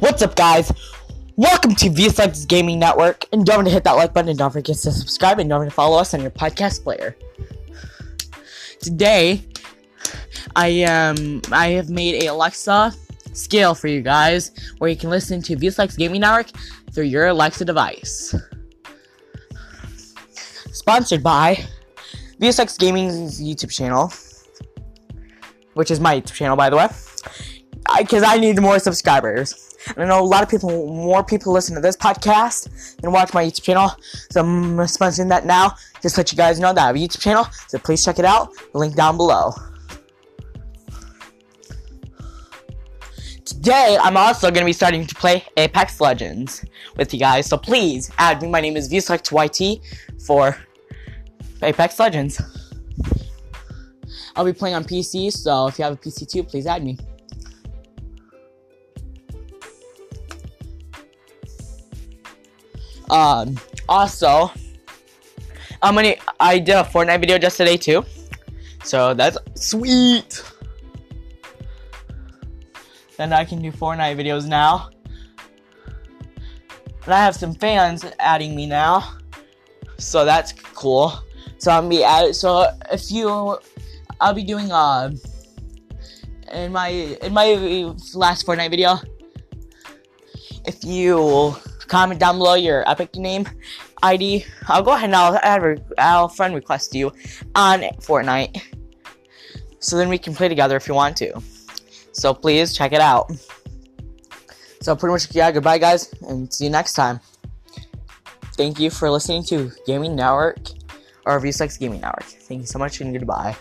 What's up, guys? Welcome to VSLX Gaming Network, and don't forget to hit that like button, and don't forget to subscribe, and don't forget to follow us on your podcast player. Today, I um I have made a Alexa skill for you guys, where you can listen to VSX Gaming Network through your Alexa device. Sponsored by VSX Gaming's YouTube channel, which is my YouTube channel, by the way, because I, I need more subscribers. And I know a lot of people, more people listen to this podcast than watch my YouTube channel, so I'm sponsoring that now. Just let you guys know that I have a YouTube channel, so please check it out. Link down below. Today, I'm also going to be starting to play Apex Legends with you guys, so please add me. My name is VSelectYT for Apex Legends. I'll be playing on PC, so if you have a PC too, please add me. Um, also, I'm gonna. I did a Fortnite video just today too, so that's sweet. Then I can do Fortnite videos now, and I have some fans adding me now, so that's cool. So I'm be added. So if you, I'll be doing uh, in my in my last Fortnite video. If you comment down below your Epic name ID. I'll go ahead and I'll, friend request you on Fortnite. So then we can play together if you want to. So please check it out. So pretty much yeah, goodbye guys, and see you next time. Thank you for listening to Gaming Network or V6 Gaming Network. Thank you so much and goodbye.